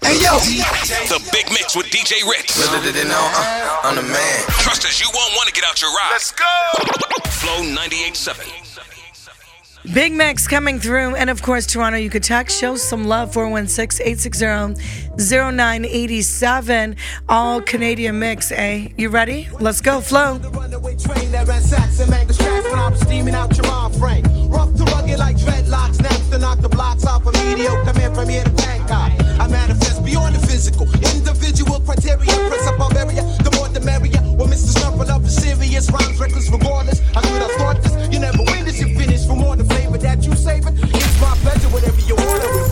Hey yo, the big mix with DJ Ritz. Little uh, I'm the man. Trust us, you won't want to get out your ride. Let's go. Flow 98.7. Big Max coming through, and of course, Toronto, you could text, show some love, 416 860 0987. All Canadian mix, eh? You ready? Let's go, Flow. Rough to rugged like dreadlocks, to knock the blocks off a mediocre man from here to Bangkok beyond the physical. Individual criteria, press up our the more the merrier. When Mr. Snuffle up is serious, rhymes reckless, regardless. I could have thought this, you never win this, you finish. For more the flavor that you savor, it's my pleasure, whatever you order.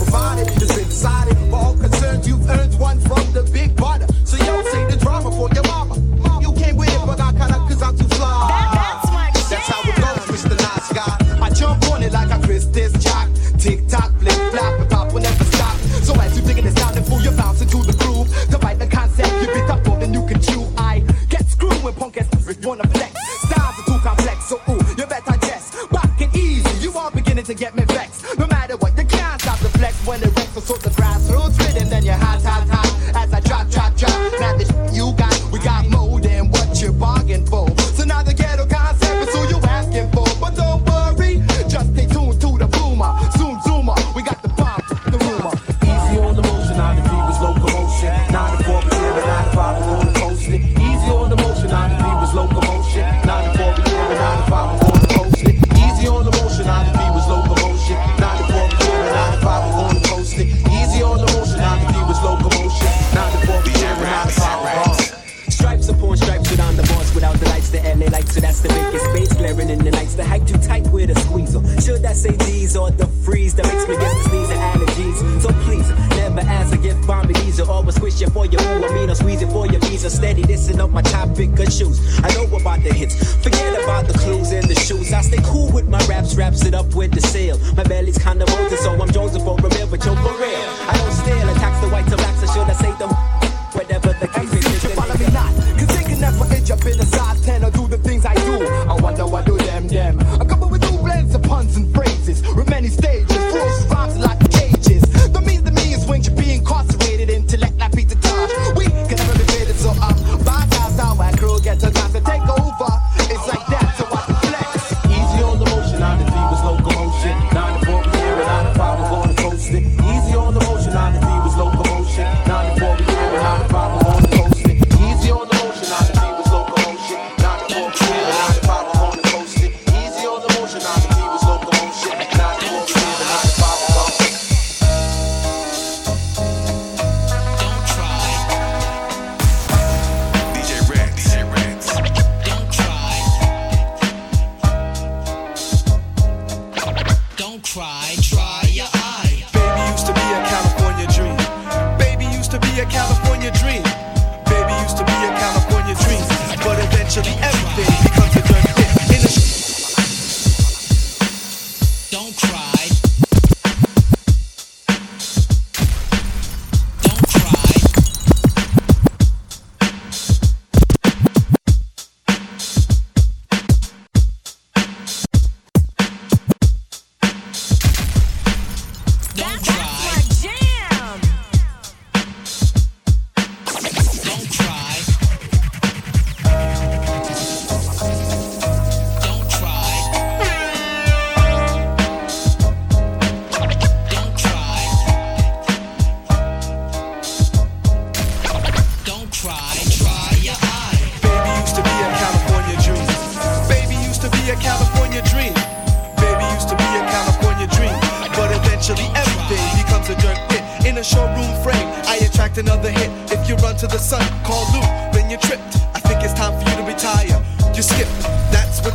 mix it up with the seal. My belly's kinda bulging, so I'm jonesing for a meal, but you're for real. I don't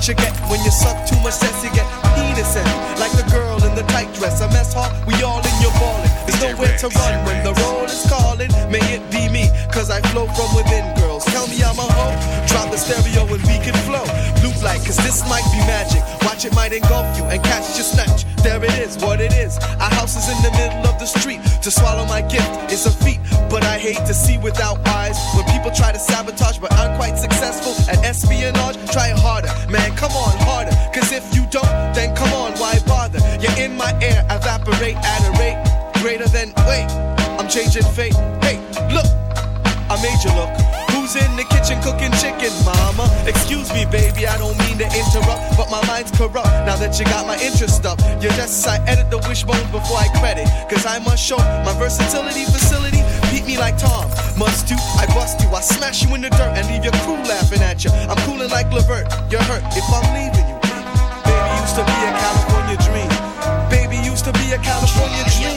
you get when you suck too much sense. You get innocent, like the girl in the tight dress. A mess hard, we all in your balling. There's nowhere to run when the roll is calling. May it be me, cause I flow from within, girls. Tell me I'm a hoe. Drop the stereo and we can flow. Loop like, cause this might be magic. Watch it might engulf you and catch your snatch. There it is, what it is. Our house is in the middle of the street. To swallow my gift is a feat, but I hate to see without eyes. When people try to sabotage my uncle come on harder. Cause if you don't, then come on, why bother? You're in my air, evaporate at a rate greater than wait. I'm changing fate. Hey, look, I made you look. Who's in the kitchen cooking chicken, mama? Excuse me, baby, I don't mean to interrupt, but my mind's corrupt now that you got my interest up. Your yes, I edit the wishbones before I credit, cause I must show my versatility, facility me like Tom, must do, I bust you, I smash you in the dirt and leave your crew laughing at you. I'm cooling like Levert, you're hurt if I'm leaving you. Baby used to be a California dream. Baby used to be a California dream.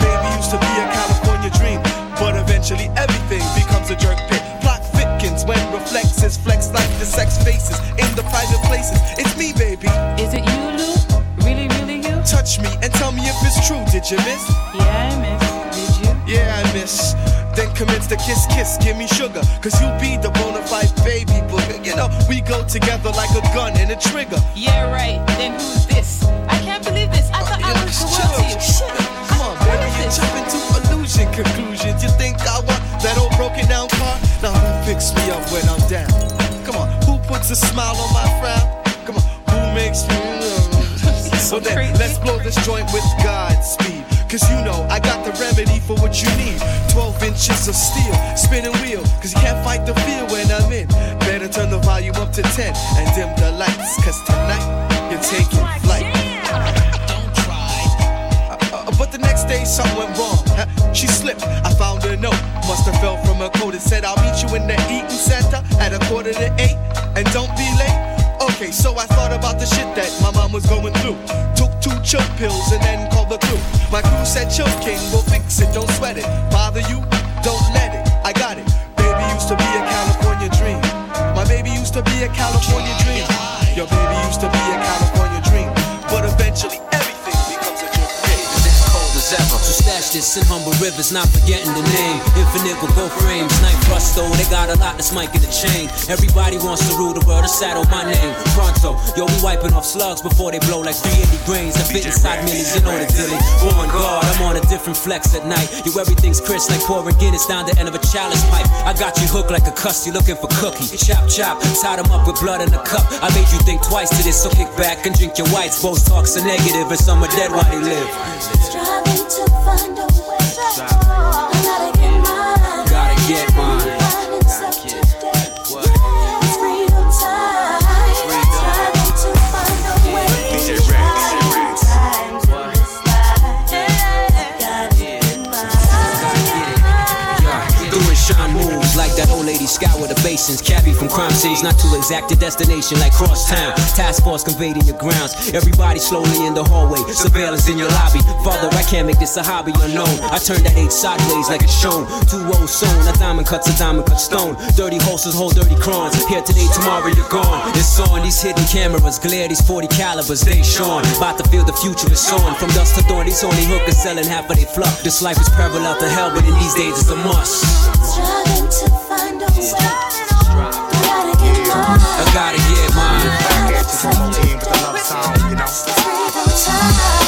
Baby used to be a California dream. But eventually everything becomes a jerk pit. Plot thickens when reflexes flex like the sex faces in the private places. It's me, baby. Is it you, Lou? Really, really you? Touch me and tell me if it's true. Did you miss? Yeah, I miss. Yeah, I miss. Then commence the kiss, kiss, give me sugar. Cause you be the bona fide baby booger. You know, we go together like a gun and a trigger. Yeah, right. Then who's this? I can't believe this. I uh, thought I Yeah, was the chill. world to you. Shit. Come on, baby, you jump into illusion conclusions. You think I want that old broken down car? Now who picks me up when I'm down? Come on, who puts a smile on my frown? Come on, who makes me? so then, crazy. let's blow this joint with Godspeed. Cause you know I got the remedy for what you need. 12 inches of steel, spinning wheel. Cause you can't fight the feel when I'm in. Better turn the volume up to 10 and dim the lights. Cause tonight you're taking flight. Don't cry. Uh, but the next day something went wrong. Huh? She slipped. I found her note. Must have fell from her coat. It said, I'll meet you in the eating center at a quarter to eight. And don't be late. Okay, so I thought about the shit that my mom was going through. Took two chill pills and then called the crew. My crew said, Chill King, we'll fix it, don't sweat it. Bother you? Don't let it. I got it. Baby used to be a California dream. My baby used to be a California dream. Your baby In humble rivers, not forgetting the name. Infinite will go frames, night rust though. They got a lot that's might get a chain. Everybody wants to rule the world, to saddle my name. Pronto, yo, we wiping off slugs before they blow like 380 grains that fit inside millies. You know the dilly. On guard, I'm on a different flex at night. You everything's crisp like pouring Guinness down the end of a chalice pipe. I got you hooked like a cuss, you looking for cookie. Chop chop, tied 'em up with blood in a cup. I made you think twice to this, so kick back and drink your whites. Both talks are negative, and some are dead while they live. Striving to find a way. I lady the basins. Cabby from crime scenes, not too exact a destination like cross town. Task force conveyed in your grounds. Everybody slowly in the hallway. Surveillance in your lobby. Father, I can't make this a hobby unknown. I turn that eight sideways like it's shown. Two O's sewn. A diamond cuts a diamond cut stone. Dirty horses hold dirty crowns. Here today, tomorrow you're gone. It's on these hidden cameras. Glare these 40 calibers. They shone. About to feel the future is on. From dusk to dawn, these only hookers selling half of their fluff. This life is parallel to hell, but in these days it's a must. I gotta get mine. Freedom time.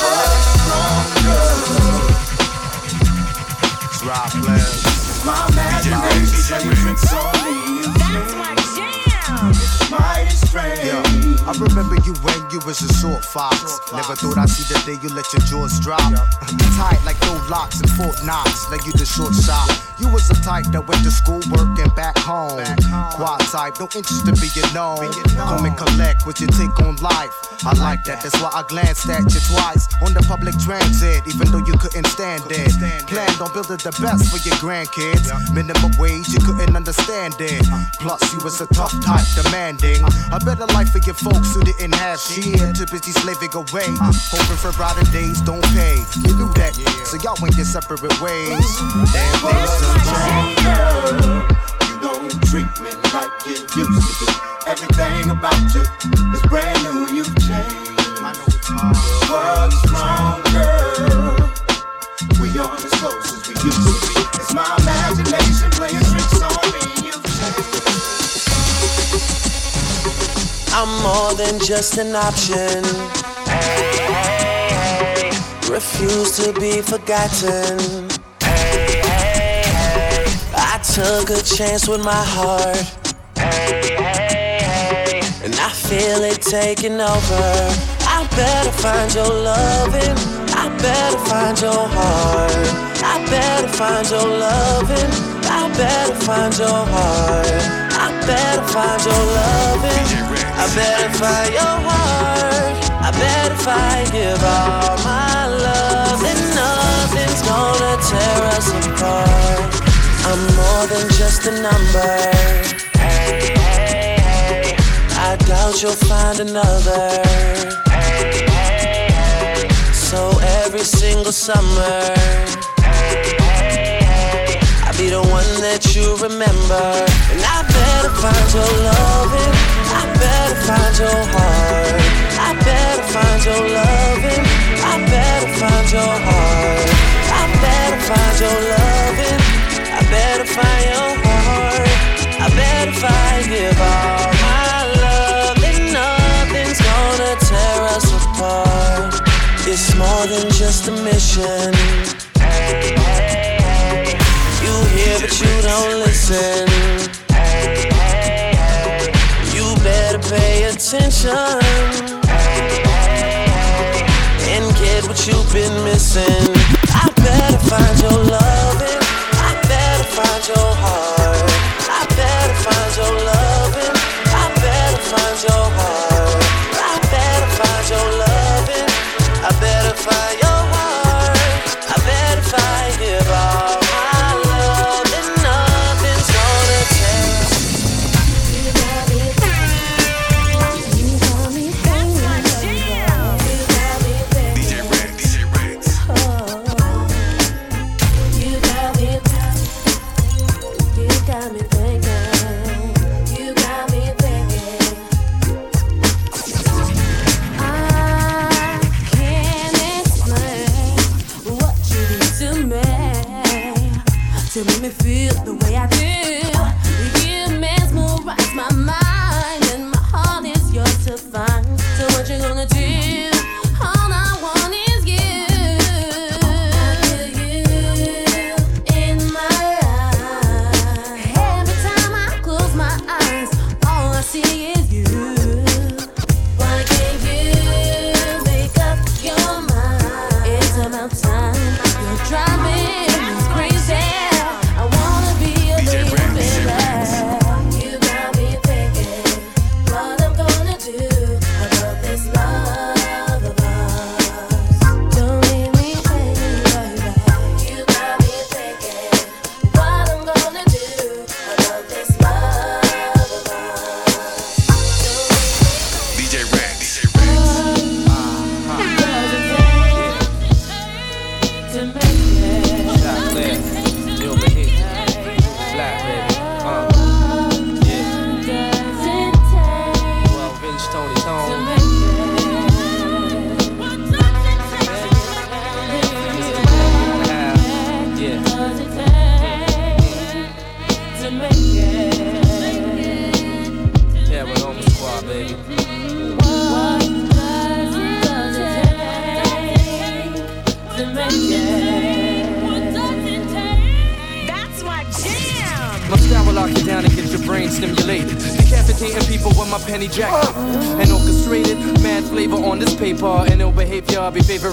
My imagination drinks on me. That's my jam. Mighty strange. Yeah, I remember you when you was a short fox. Never thought I'd see the day you let your jaws drop. Tight like no locks and Fort Knox. Now you the short shot. You was the type that went to school, work, and back home. Quad type, no interest in being known. Come and collect what you take on life. I like that, that's why I glanced at you twice on the public transit, even though you couldn't stand it. Planned on building the best for your grandkids. Minimum wage, you couldn't understand it. Plus, you was a tough type, demanding a better life for your folks who didn't have shit. Too busy slaving away, hoping for brighter days don't pay. You knew that, so y'all went your separate ways. Damn things done changed. Girl, you don't treat me like you used to do. Everything about you is brand new. You've than just an option. Refuse to be forgotten. I took a chance with my heart. And I feel it taking over. I better find your loving. I better find your heart. I better find your loving. I better find your heart. I better find your loving. I better find your heart. I better if I give all my love, then nothing's gonna tear us apart. I'm more than just a number. Hey, hey, hey. I doubt you'll find another. Hey, hey, hey. So every single summer, hey, hey, hey. I'll be the one that you remember. And I better find your loving. I better find your heart. I better find your loving. I better find your heart. I better find your loving. I better find your heart. I better find give all my love. Nothing's gonna tear us apart. It's more than just a mission. Hey, hey, hey. You hear but you don't listen. Attention. And get what you've been missing. I better find your loving. I better find your heart. I better find your loving. I better find your heart. I better find your loving. I better find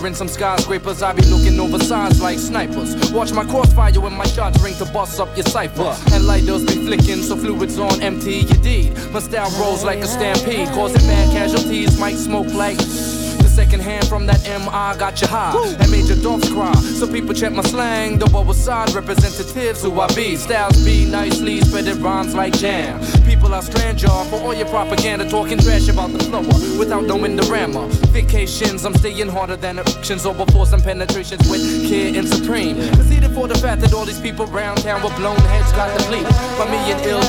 I be favoring some skyscrapers. I be looking over signs like snipers. Watch my crossfire when my shots ring to bust up your cipher. And lighters be flicking, so fluids on empty your deed. My style rolls like a stampede, causing bad casualties. Might smoke like. The second hand from that MI got you high and made your dogs cry. So people check my slang, the lower side representatives who I be. Styles be nicely spread it rhymes like jam. People are strange y'all for all your propaganda talking trash about the flower uh, without knowing the grammar. Vacations, I'm staying harder than erections over force and penetrations with Kid and Supreme. Conceited for the fact that all these people round town with blown heads got depleted by me and Ill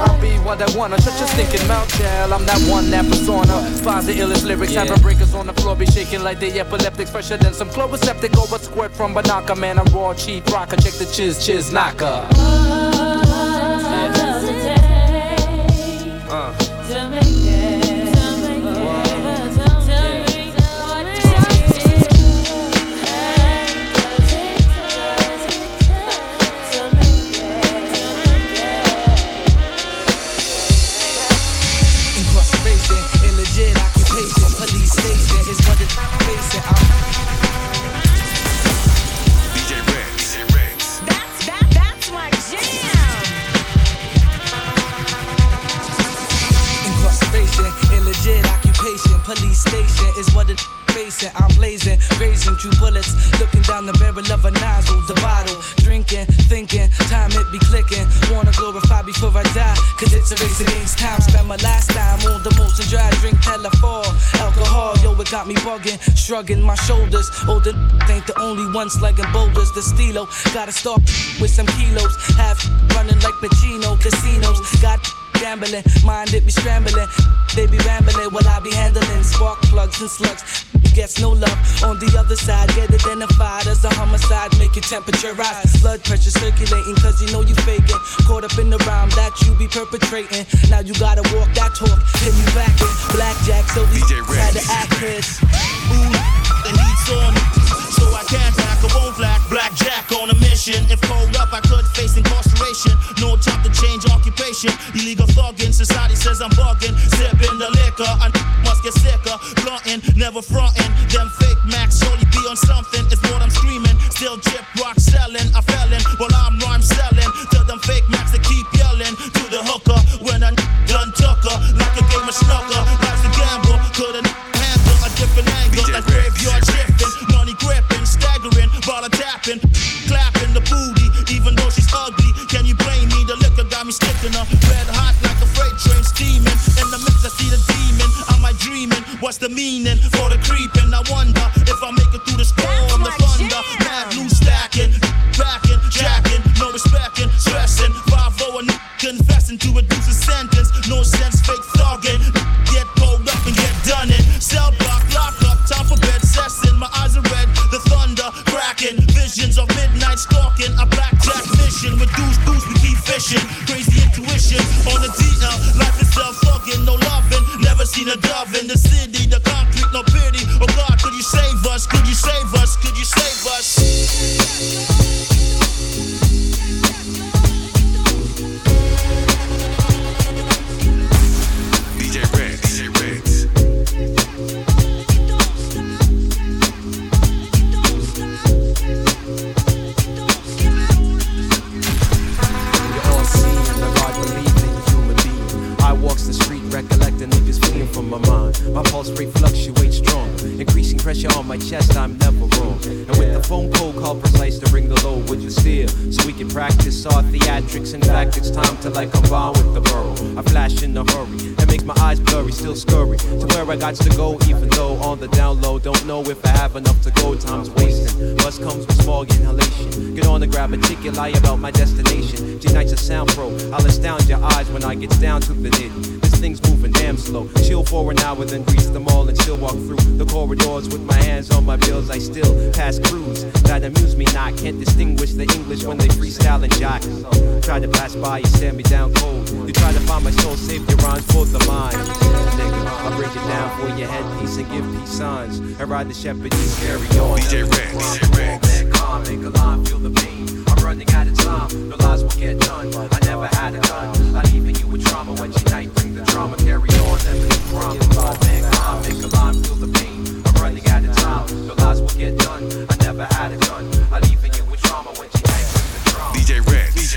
I'll be what I wanna. Shut your stinking mouth, child. I'm that one, that persona. Spies the illest lyrics, having breakers on the floor, be shaking like the epileptics, fresher than some Chloraseptic or a squirt from Banaka. Man, I'm raw, cheap rocker. Check the chiz, chiz, knocker. Ah, it facing. I'm blazing, raising true bullets, looking down the barrel of a nozzle, the bottle, drinking, thinking, time it be clicking. Wanna glorify before I die, cause it's a race against time. Spend my last time on the motion dry, drink telephone, alcohol, yo, it got me bugging, shrugging my shoulders. Oh, Older ain't the only one slugging boulders. The stilo, gotta start with some kilos, Half running like Pacino, casinos, got gambling, mind it be scrambling. They be rambling while I be handling spark plugs and slugs. Gets no love on the other side. Get identified as a homicide. Make your temperature rise. Blood pressure circulating, cause you know you faking. Caught up in the rhyme that you be perpetrating. Now you gotta walk that talk. Then you back it. Blackjack, so we had to act this. Ooh, the heat's on. So I can't act, I won't lack. Blackjack on a mission. If pulled up, I could face incarceration. No time to change occupation. Illegal thugging, society says I'm bugging. Sipping the liquor, I must get sicker. Blunting, never fronting. Them What's the meaning for the creeping? I wonder if I make it through the storm, the thunder. Mad loose stacking, backing, when I get down to the nitty. This thing's moving damn slow. Chill for an hour, then grease them all and still walk through the corridors with my hands on my bills. I still pass crews that amuse me not. Can't distinguish the English when they freestyle and jock. Try to pass by, you stand me down cold. You try to find my soul, save your rhymes for the mind. Nigga, I break it down for your headpiece and give peace signs. And ride the shepherd, you carry on. DJ Rex. DJ Rex. Calm, make a line, feel the pain. Running out of time, no lies will get done. I never had a gun. I leaving you with trauma when you night bring the drama. Carry on, never be wrong. Man, calm, make a line, feel the pain. I'm running out of time, no lies will get done. I never had a gun.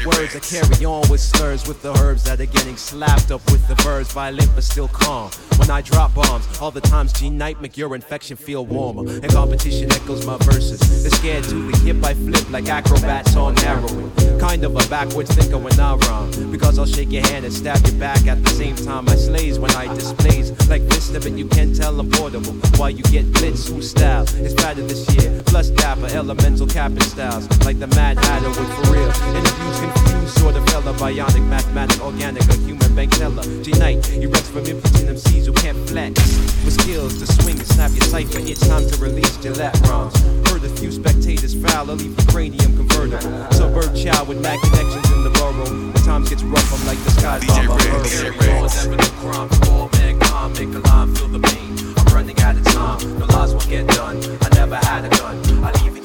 Words I Rex. carry on with slurs with the herbs that are getting slapped up with the verbs. Violent but still calm. When I drop bombs, all the times G Night make your infection feel warmer. And competition echoes my verses. They're scared to the hip I flip like acrobats on heroin. Kind of a backwards thinker when I rhyme. Because I'll shake your hand and stab your back at the same time I slays when I displays. Like Vista, but you can tell I'm portable. While you get blitz, whose style is better this year. Plus dapper, elemental capping styles. Like the Mad Hatter with for real. Interviews confused, sort of fella. Bionic, mathematic, organic, a human bank teller. G-Night, he reps from impotent MCs who can't flex. With skills to swing and snap your cipher, it's time to release Gillette rhymes. Heard a few spectators foul, I'll leave your cranium convertible. Suburb child with mad connections in the borough. When times gets rough, I'm like the skies DJ Rex, burrow. DJ Rex. Never no crime for all mankind, make a line, feel the pain. I'm running out of time, no lies will get done. I never had a gun, I leave you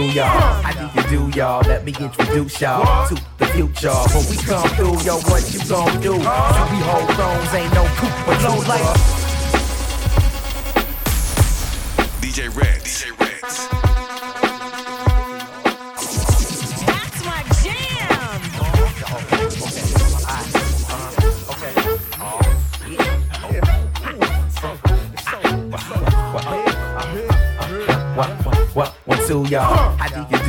To y'all? How do you do y'all? Let me introduce y'all to the future. When we come through, yo, what you gon' do? So we hold thrones, ain't no coop but no life. DJ Rex.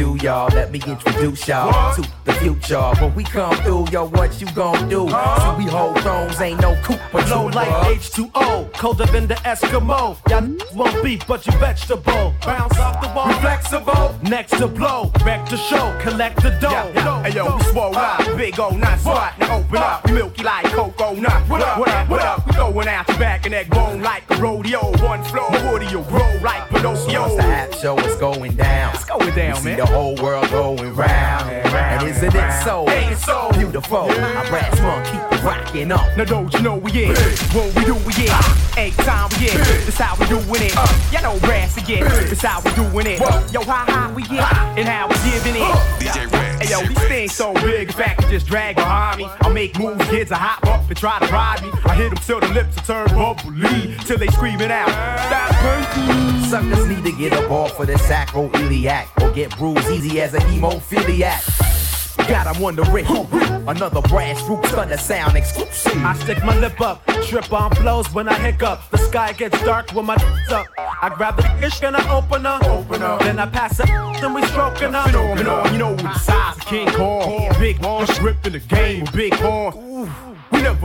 Do y'all? Let me introduce y'all to future. When we come through, yo, what you gon' do? See, we hold thrones, ain't no coop but Low like H2O, colder than the Eskimo. Y'all won't beat, but you vegetable. Bounce off the wall, flexible. Next to blow, wreck the show, collect the dough. Yeah, hey yo, we swole up, big old nut spot. Now open up, we milky like cocoa nut. What up, what up, what up? We throwing out your back and that bone like a rodeo. One floor, woody will grow like So Pinocchio. once the app show is going down, It's going down, you man. See the whole world going round, and isn't it so Ain't so? beautiful? I Brassmunk keep it rocking on. Now don't you know we in? What we do, we in. Eight time we in. This how we doing it. Uh. Y'all know brass again. This how we doing it. Yo, how high we get and how we giving it. DJ Red. Hey yo, these things so big, in fact, just drag behind me. I make moves, kids, I hop up and try to ride me. I hit them till the lips are turned bubbly, till they screaming out. Stop punking. Suckers need to get a ball for the sacroiliac or get bruised easy as a hemophiliac. God, I'm wondering who another brass roots thunder sound exclusive. I stick my lip up, trip on flows when I hiccup. The sky gets dark when my up. I grab the ish and I open up. Open up. Then I pass it, then we stroking up. Phenomenal, you know you know who the size King Kong. Big long strip in the game big horn.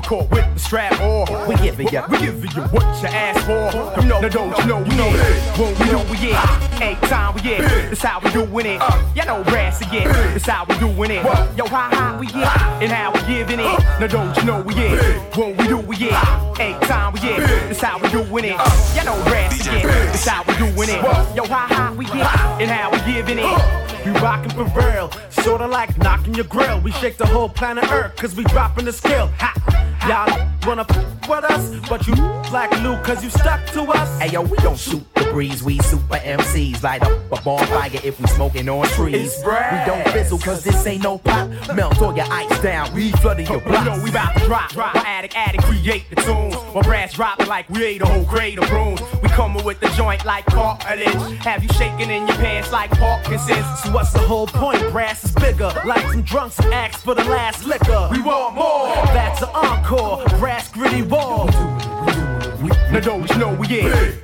Caught with the strap or We giving ya, we giving you what you asked for. You know, now don't you know we know when we do we yeah. Eight time we yeah. That's how we doing it. Uh. You know brass again. That's how we doing it. Yo, how high we get and how we giving it. Now don't you know we yeah. When we do we yeah. Eight time we yeah. That's how we doing it. You know brass again. That's how we doing it. Yo, how high we get and how we giving it. We rockin' for real, sorta like knocking your grill. We shake the whole planet Earth, cause we dropping the skill. Ha! Y'all wanna f with us, but you like Luke, cause you stuck to us. Hey yo, we don't shoot the breeze, we super MCs. Light up a bonfire if we smoking on trees. We don't fizzle cause this ain't no pop. Melt all your ice down, we flooding your You know we bout to drop, drop. Addict, addict, create the tunes. My brass dropping like we ate a whole crate of prunes. We coming with the joint like cartilage. Have you shaking in your pants like Parkinson's? So what's the whole point? Brass is bigger, like some drunks ask for the last liquor. We want more. That's an encore, brass gritty. Now don't you know we?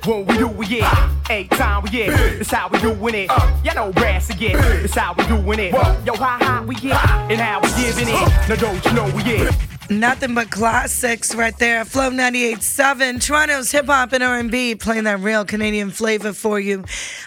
When we do we. Eight time we. That's how we doing it. You know brass again. That's how we doing it. Yo, how we get and how we giving it. Now don't you know we in? Nothing but classics right there. Flow 98.7, Toronto's hip hop and R&B, playing that real Canadian flavor for you.